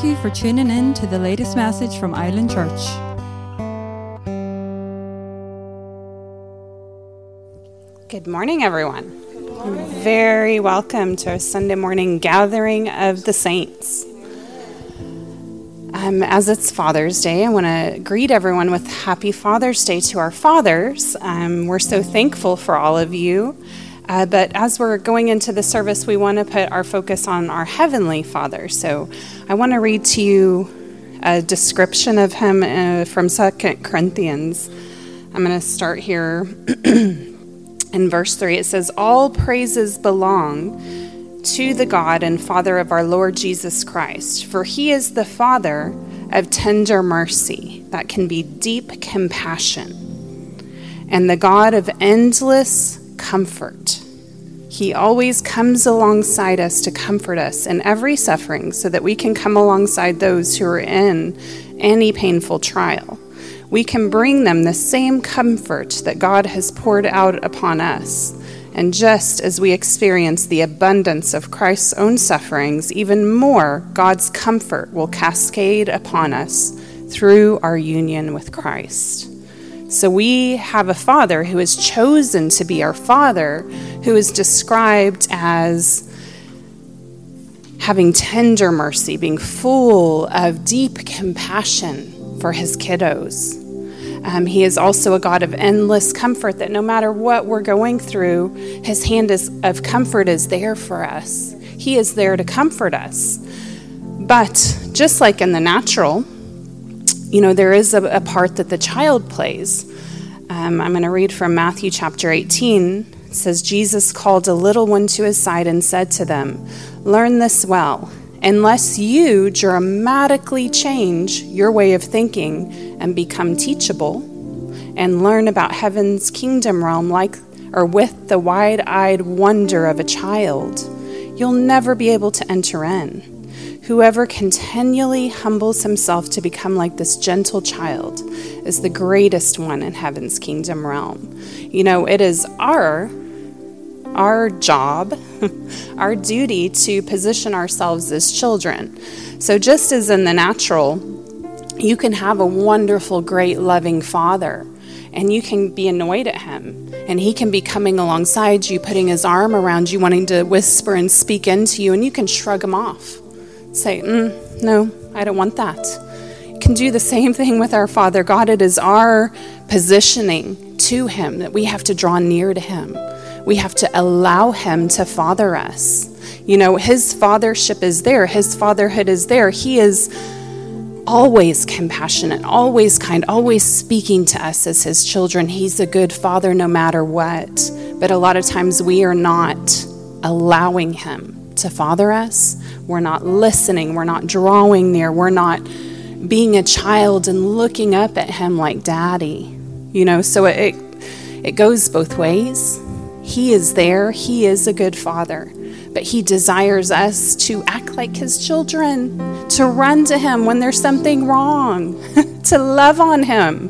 Thank you for tuning in to the latest message from Island Church. Good morning, everyone. Very welcome to a Sunday morning gathering of the saints. Um, as it's Father's Day, I want to greet everyone with Happy Father's Day to our fathers. Um, we're so thankful for all of you. Uh, but as we're going into the service, we want to put our focus on our Heavenly Father. So I want to read to you a description of him uh, from Second Corinthians. I'm going to start here in verse 3. It says, All praises belong to the God and Father of our Lord Jesus Christ, for he is the Father of tender mercy that can be deep compassion, and the God of endless comfort. He always comes alongside us to comfort us in every suffering so that we can come alongside those who are in any painful trial. We can bring them the same comfort that God has poured out upon us. And just as we experience the abundance of Christ's own sufferings, even more God's comfort will cascade upon us through our union with Christ. So we have a father who is chosen to be our father, who is described as having tender mercy, being full of deep compassion for his kiddos. Um, he is also a God of endless comfort, that no matter what we're going through, his hand is, of comfort is there for us. He is there to comfort us. But just like in the natural, you know, there is a, a part that the child plays. Um, I'm going to read from Matthew chapter 18. It says, Jesus called a little one to his side and said to them, Learn this well. Unless you dramatically change your way of thinking and become teachable and learn about heaven's kingdom realm like or with the wide-eyed wonder of a child, you'll never be able to enter in. Whoever continually humbles himself to become like this gentle child is the greatest one in heaven's kingdom realm. You know, it is our our job, our duty to position ourselves as children. So just as in the natural, you can have a wonderful, great, loving father and you can be annoyed at him. And he can be coming alongside you, putting his arm around you, wanting to whisper and speak into you, and you can shrug him off say, mm, No, I don't want that. Can do the same thing with our Father God. It is our positioning to Him that we have to draw near to Him. We have to allow Him to father us. You know, His fathership is there, His fatherhood is there. He is always compassionate, always kind, always speaking to us as His children. He's a good father no matter what. But a lot of times we are not allowing Him to father us we're not listening. We're not drawing near. We're not being a child and looking up at him like daddy. You know, so it, it goes both ways. He is there, he is a good father, but he desires us to act like his children, to run to him when there's something wrong, to love on him.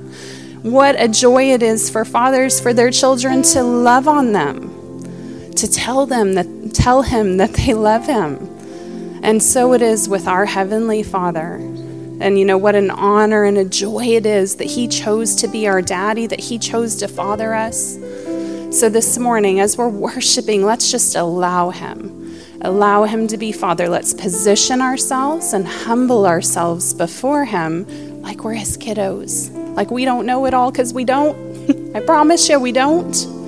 What a joy it is for fathers for their children to love on them, to tell them that tell him that they love him. And so it is with our Heavenly Father. And you know what an honor and a joy it is that He chose to be our daddy, that He chose to father us. So this morning, as we're worshiping, let's just allow Him. Allow Him to be Father. Let's position ourselves and humble ourselves before Him like we're His kiddos. Like we don't know it all because we don't. I promise you, we don't.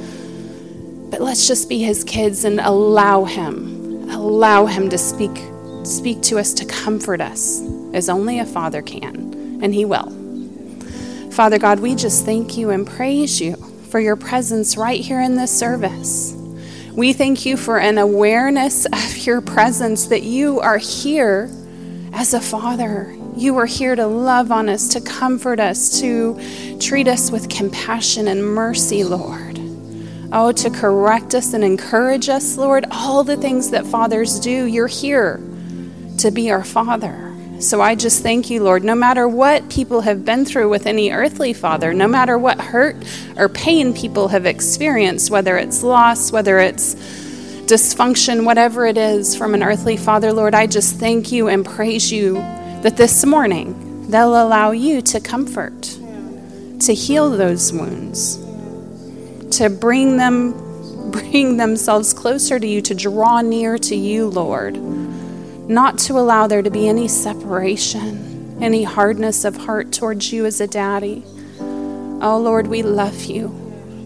But let's just be His kids and allow Him. Allow Him to speak speak to us to comfort us as only a father can, and he will. Father God, we just thank you and praise you for your presence right here in this service. We thank you for an awareness of your presence that you are here as a father. You are here to love on us, to comfort us, to treat us with compassion and mercy, Lord. Oh, to correct us and encourage us, Lord. All the things that fathers do, you're here to be our Father. So I just thank you, Lord, no matter what people have been through with any earthly father, no matter what hurt or pain people have experienced, whether it's loss, whether it's dysfunction, whatever it is from an earthly father, Lord, I just thank you and praise you that this morning they'll allow you to comfort, to heal those wounds, to bring them bring themselves closer to you, to draw near to you, Lord. Not to allow there to be any separation, any hardness of heart towards you as a daddy. Oh Lord, we love you.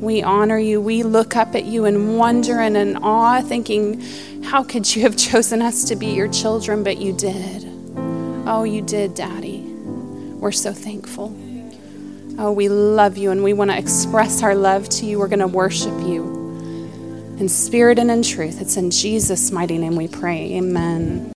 We honor you. We look up at you in wonder and in awe, thinking, how could you have chosen us to be your children? But you did. Oh, you did, Daddy. We're so thankful. Oh, we love you and we want to express our love to you. We're going to worship you in spirit and in truth. It's in Jesus' mighty name we pray. Amen.